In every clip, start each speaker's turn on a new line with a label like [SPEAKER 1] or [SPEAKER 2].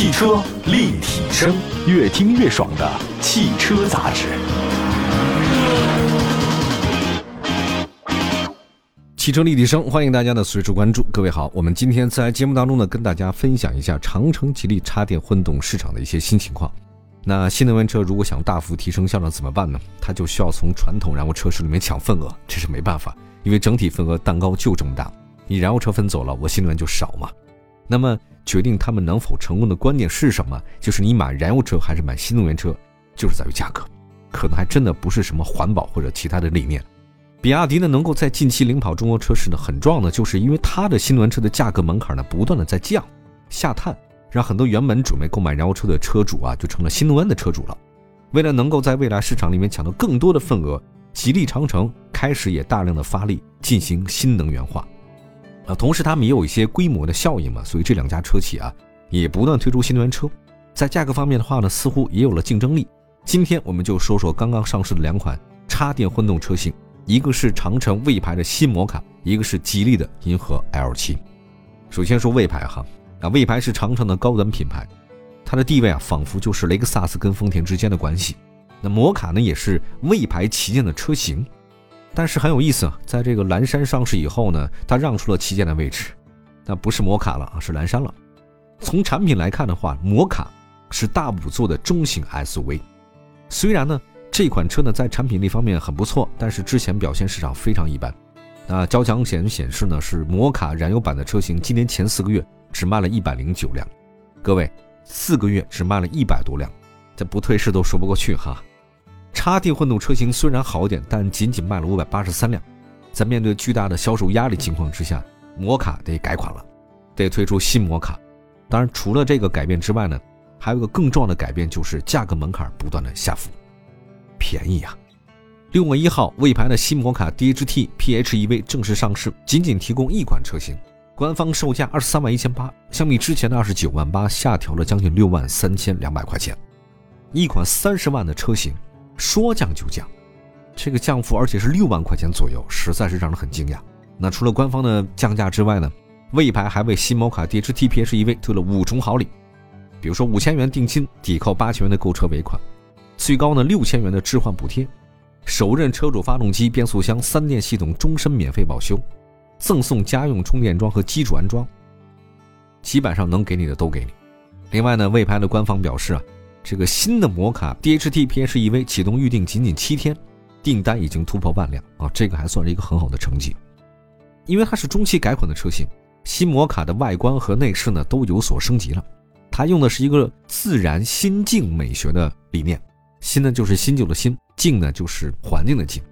[SPEAKER 1] 汽车立体声，越听越爽的汽车杂志。
[SPEAKER 2] 汽车立体声，欢迎大家的随时关注。各位好，我们今天在节目当中呢，跟大家分享一下长城、吉利插电混动市场的一些新情况。那新能源车如果想大幅提升销量怎么办呢？它就需要从传统燃油车市里面抢份额，这是没办法，因为整体份额蛋糕就这么大，你燃油车分走了，我新能源就少嘛。那么决定他们能否成功的关键是什么？就是你买燃油车还是买新能源车，就是在于价格，可能还真的不是什么环保或者其他的理念。比亚迪呢，能够在近期领跑中国车市呢，很重要的就是因为它的新能源车的价格门槛呢，不断的在降下探，让很多原本准备购买燃油车的车主啊，就成了新能源的车主了。为了能够在未来市场里面抢到更多的份额，吉利长城开始也大量的发力进行新能源化，啊，同时他们也有一些规模的效应嘛，所以这两家车企啊，也不断推出新能源车，在价格方面的话呢，似乎也有了竞争力。今天我们就说说刚刚上市的两款插电混动车型。一个是长城魏牌的新摩卡，一个是吉利的银河 L7。首先说魏牌哈，啊，魏牌是长城的高端品牌，它的地位啊，仿佛就是雷克萨斯跟丰田之间的关系。那摩卡呢，也是魏牌旗舰的车型，但是很有意思啊，在这个蓝山上市以后呢，它让出了旗舰的位置，那不是摩卡了啊，是蓝山了。从产品来看的话，摩卡是大五座的中型 SUV，虽然呢。这款车呢，在产品力方面很不错，但是之前表现市场非常一般。那交强险显示呢，是摩卡燃油版的车型，今年前四个月只卖了一百零九辆。各位，四个月只卖了一百多辆，这不退市都说不过去哈。插电混动车型虽然好点，但仅仅卖了五百八十三辆。在面对巨大的销售压力情况之下，摩卡得改款了，得推出新摩卡。当然，除了这个改变之外呢，还有一个更重要的改变，就是价格门槛不断的下浮。便宜啊！六月一号，魏牌的新摩卡 DHT PHEV 正式上市，仅仅提供一款车型，官方售价二十三万一千八，相比之前的二十九万八，下调了将近六万三千两百块钱。一款三十万的车型，说降就降，这个降幅而且是六万块钱左右，实在是让人很惊讶。那除了官方的降价之外呢，魏牌还为新摩卡 DHT PHEV 推了五重好礼，比如说五千元定金抵扣八千元的购车尾款。最高呢六千元的置换补贴，首任车主发动机、变速箱、三电系统终身免费保修，赠送家用充电桩和基础安装，基本上能给你的都给你。另外呢，魏牌的官方表示啊，这个新的摩卡 DHT PHEV 启动预定仅仅七天，订单已经突破万辆啊，这个还算是一个很好的成绩。因为它是中期改款的车型，新摩卡的外观和内饰呢都有所升级了，它用的是一个自然心境美学的理念。新呢就是新旧的新，静呢就是环境的静。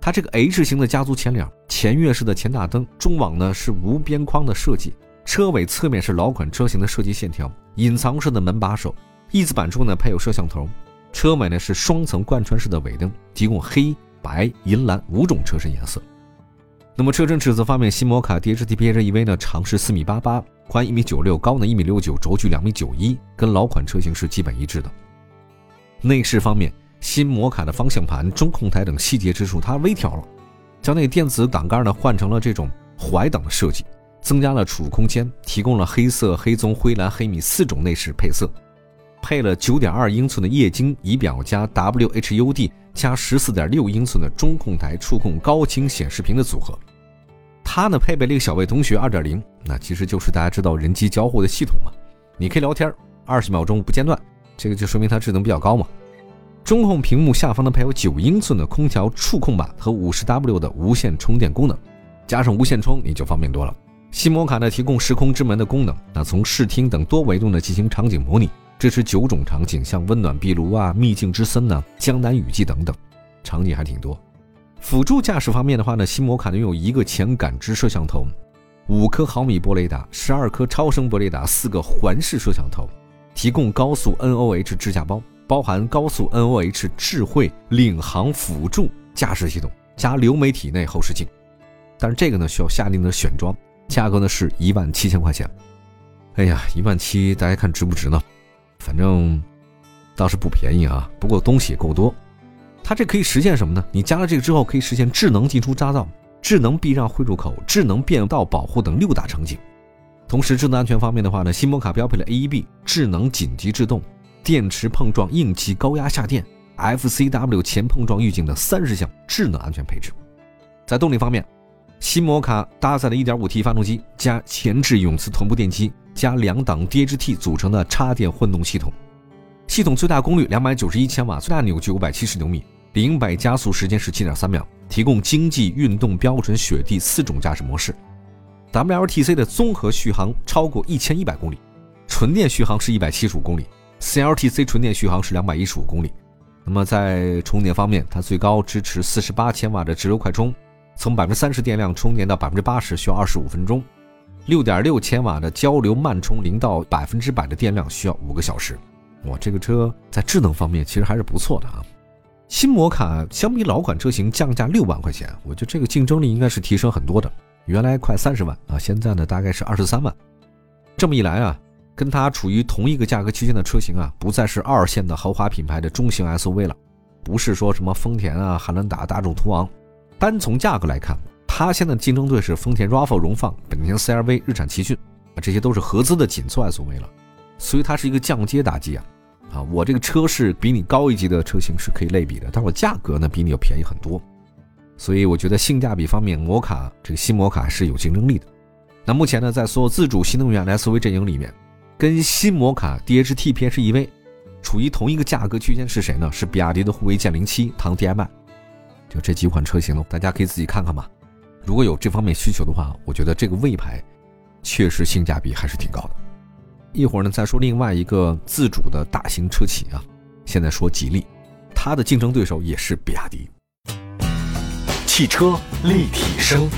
[SPEAKER 2] 它这个 H 型的家族前脸，前跃式的前大灯，中网呢是无边框的设计，车尾侧面是老款车型的设计线条，隐藏式的门把手，翼子板处呢配有摄像头，车尾呢是双层贯穿式的尾灯，提供黑白银蓝五种车身颜色。那么车身尺寸方面，新摩卡 DHT PHEV 呢长是四米八八，宽一米九六，高呢一米六九，轴距两米九一，跟老款车型是基本一致的。内饰方面，新摩卡的方向盘、中控台等细节之处它微调了，将那个电子挡杆呢换成了这种怀挡的设计，增加了储物空间，提供了黑色、黑棕、灰蓝、黑米四种内饰配色，配了九点二英寸的液晶仪表加 WHUD 加十四点六英寸的中控台触控高清显示屏的组合。它呢配备了一个小魏同学二点零，那其实就是大家知道人机交互的系统嘛，你可以聊天二十秒钟不间断。这个就说明它智能比较高嘛。中控屏幕下方呢配有九英寸的空调触控板和五十 W 的无线充电功能，加上无线充你就方便多了。新摩卡呢提供时空之门的功能，那从视听等多维度的进行场景模拟，支持九种场景，像温暖壁炉啊、秘境之森呢、江南雨季等等，场景还挺多。辅助驾驶方面的话呢，新摩卡拥有一个前感知摄像头，五颗毫米波雷达，十二颗超声波雷达，四个环视摄像头。提供高速 NOH 支架包，包含高速 NOH 智慧领航辅助驾驶系统加流媒体内后视镜，但是这个呢需要下定的选装，价格呢是一万七千块钱。哎呀，一万七，大家看值不值呢？反正倒是不便宜啊。不过东西也够多，它这可以实现什么呢？你加了这个之后，可以实现智能进出匝道、智能避让汇入口、智能变道保护等六大场景。同时，智能安全方面的话呢，新摩卡标配了 AEB 智能紧急制动、电池碰撞应急高压下电、FCW 前碰撞预警的三十项智能安全配置。在动力方面，新摩卡搭载了 1.5T 发动机加前置永磁同步电机加两档 DHT 组成的插电混动系统。系统最大功率291千瓦，最大扭矩570牛米，零百加速时间是7.3秒，提供经济、运动、标准、雪地四种驾驶模式。WLTC 的综合续航超过一千一百公里，纯电续航是一百七十五公里，CLTC 纯电续航是两百一十五公里。那么在充电方面，它最高支持四十八千瓦的直流快充，从百分之三十电量充电到百分之八十需要二十五分钟；六点六千瓦的交流慢充，零到百分之百的电量需要五个小时。哇，这个车在智能方面其实还是不错的啊。新摩卡相比老款车型降价六万块钱，我觉得这个竞争力应该是提升很多的。原来快三十万啊，现在呢大概是二十三万。这么一来啊，跟它处于同一个价格区间的车型啊，不再是二线的豪华品牌的中型 SUV 了，不是说什么丰田啊、汉兰达、大众途昂。单从价格来看，它现在的竞争对手丰田 RAV4 荣放、本田 CR-V、日产奇骏啊，这些都是合资的紧凑 SUV 了，所以它是一个降阶打击啊。啊，我这个车是比你高一级的车型是可以类比的，但我价格呢比你要便宜很多。所以我觉得性价比方面，摩卡这个新摩卡是有竞争力的。那目前呢，在所有自主新能源 SUV 阵营里面，跟新摩卡 DHT PHEV 处于同一个价格区间是谁呢？是比亚迪的护卫舰零七、唐 DM-i。就这几款车型呢，大家可以自己看看吧。如果有这方面需求的话，我觉得这个魏牌确实性价比还是挺高的。一会儿呢，再说另外一个自主的大型车企啊，现在说吉利，它的竞争对手也是比亚迪。
[SPEAKER 1] 汽车立体声，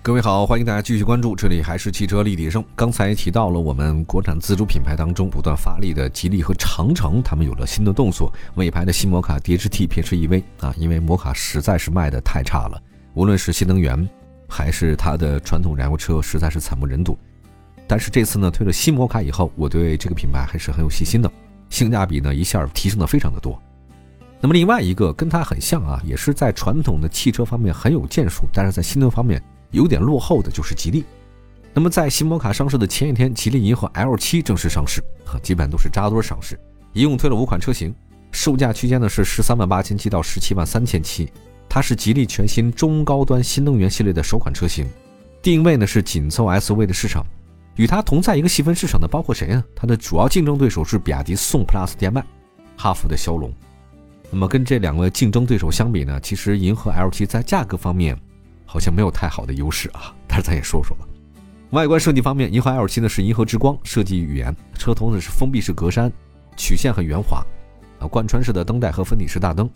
[SPEAKER 2] 各位好，欢迎大家继续关注，这里还是汽车立体声。刚才提到了我们国产自主品牌当中不断发力的吉利和长城，他们有了新的动作。尾牌的新摩卡 DHT PHEV 啊，因为摩卡实在是卖的太差了，无论是新能源还是它的传统燃油车，实在是惨不忍睹。但是这次呢，推了新摩卡以后，我对这个品牌还是很有信心的，性价比呢一下提升的非常的多。那么另外一个跟它很像啊，也是在传统的汽车方面很有建树，但是在新能源方面有点落后的，就是吉利。那么在新摩卡上市的前一天，吉利银河 L7 正式上市，啊，基本都是扎堆上市，一共推了五款车型，售价区间呢是十三万八千七到十七万三千七，它是吉利全新中高端新能源系列的首款车型，定位呢是紧凑 SUV 的市场，与它同在一个细分市场的包括谁呢？它的主要竞争对手是比亚迪宋 PLUS DM 哈弗的骁龙。那么跟这两个竞争对手相比呢，其实银河 L7 在价格方面好像没有太好的优势啊。但是咱也说说吧，外观设计方面，银河 L7 呢是银河之光设计语言，车头呢是封闭式格栅，曲线很圆滑，啊，贯穿式的灯带和分体式大灯。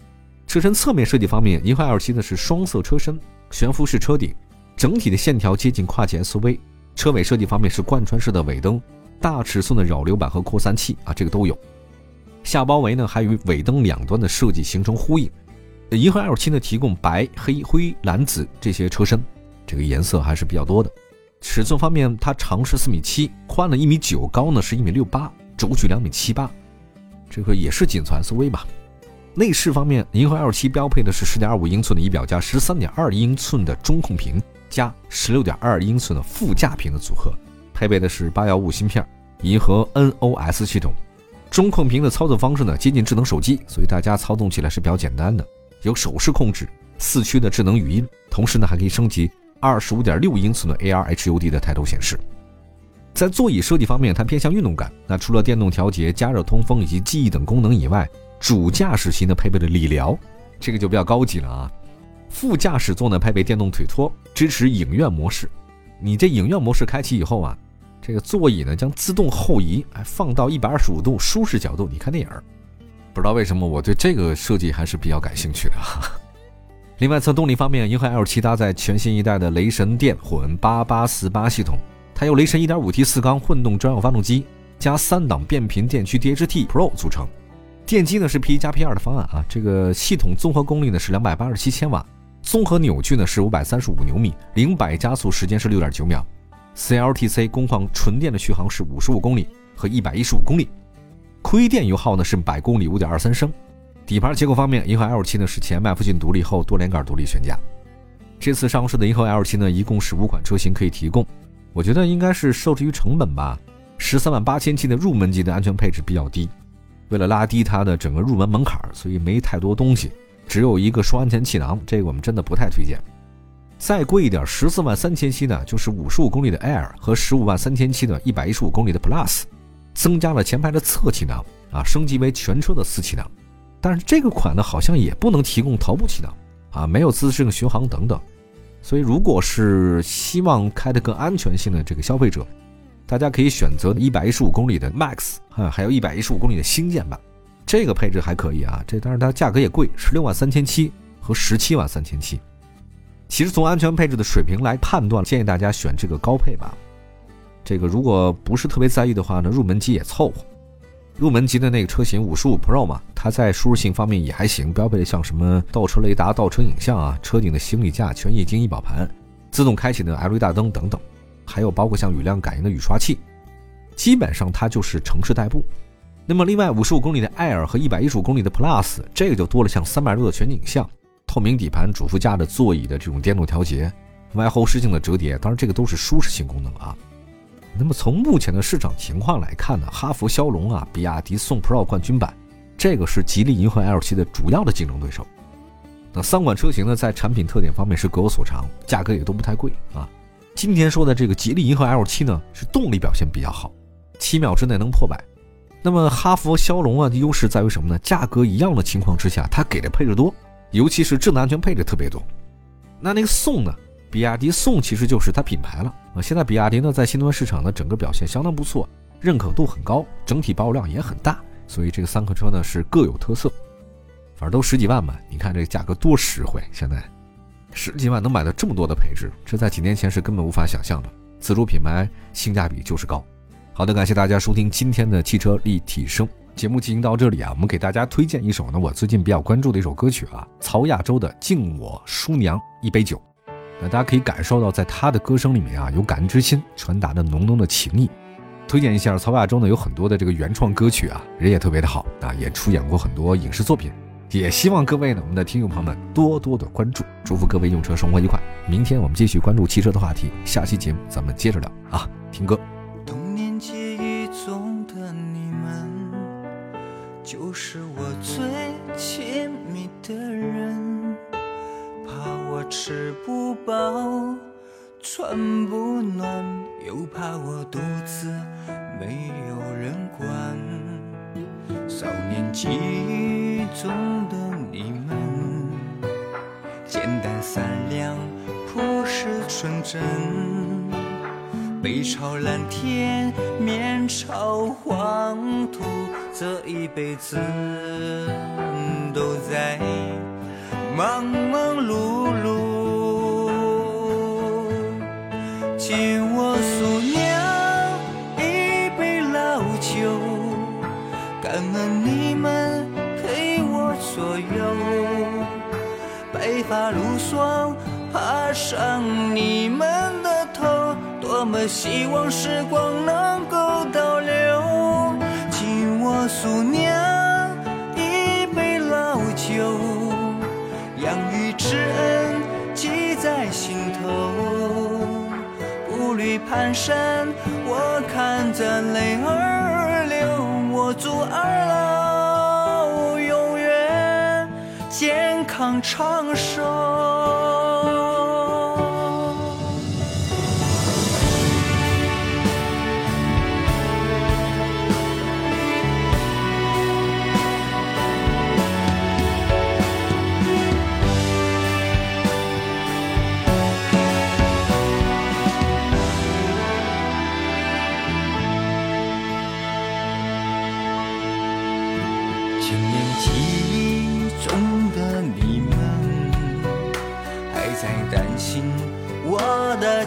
[SPEAKER 2] 车身侧面设计方面，银河 L7 呢是双色车身，悬浮式车顶，整体的线条接近跨界 SUV。车尾设计方面是贯穿式的尾灯，大尺寸的扰流板和扩散器啊，这个都有。下包围呢，还与尾灯两端的设计形成呼应。银河 L7 呢，提供白、黑、灰、蓝、紫这些车身，这个颜色还是比较多的。尺寸方面，它长是四米七，宽呢一米九，高呢是一米六八，轴距两米七八，这个也是紧凑 SUV 吧。内饰方面，银河 L7 标配的是十点二五英寸的仪表加十三点二英寸的中控屏加十六点二英寸的副驾屏的组合，配备的是八幺五芯片，银河 NOS 系统。中控屏的操作方式呢，接近智能手机，所以大家操纵起来是比较简单的，有手势控制，四驱的智能语音，同时呢还可以升级二十五点六英寸的 AR HUD 的抬头显示。在座椅设计方面，它偏向运动感。那除了电动调节、加热、通风以及记忆等功能以外，主驾驶席呢配备了理疗，这个就比较高级了啊。副驾驶座呢配备电动腿托，支持影院模式。你这影院模式开启以后啊。这个座椅呢将自动后移，哎，放到一百二十五度舒适角度，你看电影不知道为什么我对这个设计还是比较感兴趣的。另外，从动力方面，银河 L7 搭载全新一代的雷神电混八八四八系统，它由雷神 1.5T 四缸混动专用发动机加三档变频电驱 DHT Pro 组成，电机呢是 P 一加 P 二的方案啊。这个系统综合功率呢是两百八十七千瓦，综合扭矩呢是五百三十五牛米，零百加速时间是六点九秒。CLTC 工况纯电的续航是五十五公里和一百一十五公里，亏电油耗呢是百公里五点二三升。底盘结构方面，银河 L7 呢是前麦弗逊独立后多连杆独立悬架。这次上市的银河 L7 呢，一共是五款车型可以提供，我觉得应该是受制于成本吧。十三万八千七的入门级的安全配置比较低，为了拉低它的整个入门门槛，所以没太多东西，只有一个双安全气囊，这个我们真的不太推荐。再贵一点，十四万三千七呢，就是五十五公里的 Air 和十五万三千七的一百一十五公里的 Plus，增加了前排的侧气囊啊，升级为全车的四气囊。但是这个款呢，好像也不能提供头部气囊啊，没有自适应巡航等等。所以如果是希望开得更安全性的这个消费者。大家可以选择一百一十五公里的 Max 啊，还有一百一十五公里的星舰版，这个配置还可以啊。这但是它价格也贵，十六万三千七和十七万三千七。其实从安全配置的水平来判断，建议大家选这个高配吧。这个如果不是特别在意的话呢，入门级也凑合。入门级的那个车型五十五 Pro 嘛，它在舒适性方面也还行，标配的像什么倒车雷达、倒车影像啊，车顶的行李架全液晶仪表盘，自动开启的 LED 大灯等等。还有包括像雨量感应的雨刷器，基本上它就是城市代步。那么另外五十五公里的 Air 和一百一十五公里的 Plus，这个就多了像三百度的全景像、透明底盘、主副驾的座椅的这种电动调节、外后视镜的折叠，当然这个都是舒适性功能啊。那么从目前的市场情况来看呢，哈弗枭龙啊、比亚迪宋 Pro 冠军版，这个是吉利银河 L 七的主要的竞争对手。那三款车型呢，在产品特点方面是各有所长，价格也都不太贵啊。今天说的这个吉利银河 L7 呢，是动力表现比较好，七秒之内能破百。那么哈弗枭龙啊的，优势在于什么呢？价格一样的情况之下，它给的配置多，尤其是智能安全配置特别多。那那个宋呢？比亚迪宋其实就是它品牌了啊。现在比亚迪呢，在新能源市场的整个表现相当不错，认可度很高，整体保有量也很大。所以这个三款车呢是各有特色，反正都十几万嘛，你看这个价格多实惠，现在。十几万能买到这么多的配置，这在几年前是根本无法想象的。自主品牌性价比就是高。好的，感谢大家收听今天的汽车立体声节目进行到这里啊，我们给大家推荐一首呢我最近比较关注的一首歌曲啊，曹亚洲的《敬我叔娘一杯酒》。那大家可以感受到，在他的歌声里面啊，有感恩之心，传达着浓浓的情谊。推荐一下，曹亚洲呢有很多的这个原创歌曲啊，人也特别的好啊，也出演过很多影视作品。也希望各位呢，我们的听众朋友们多多的关注，祝福各位用车生活愉快。明天我们继续关注汽车的话题，下期节目咱们接着聊啊，听歌。
[SPEAKER 3] 童年记忆中的你们，就是我最亲密的人，怕我吃不饱，穿不暖，又怕我肚子没有人管。少年记忆中。是纯真，背朝蓝天，面朝黄土，这一辈子都在忙忙碌碌。敬我叔娘一杯老酒，感恩你们陪我左右。白发如霜，上你们的头，多么希望时光能够倒流。敬我叔娘一杯老酒，养育之恩记在心头。步履蹒跚，我看着泪儿流，我祝二老永远。健康长寿。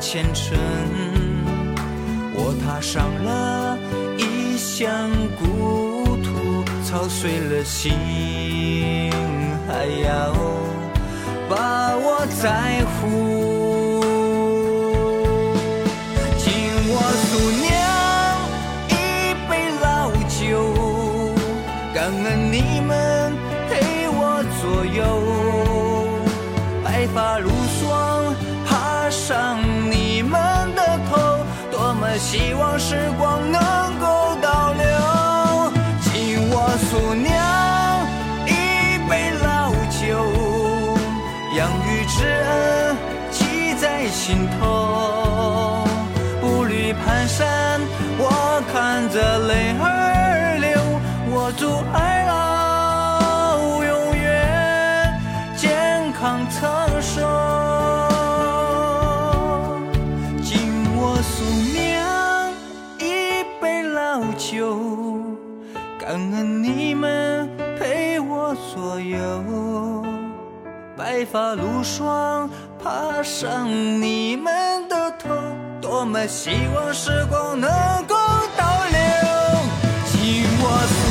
[SPEAKER 3] 前程，我踏上了异乡故土，操碎了心，还要把我在乎。希望时光能感恩你们陪我左右，白发如霜爬上你们的头，多么希望时光能够倒流，紧握。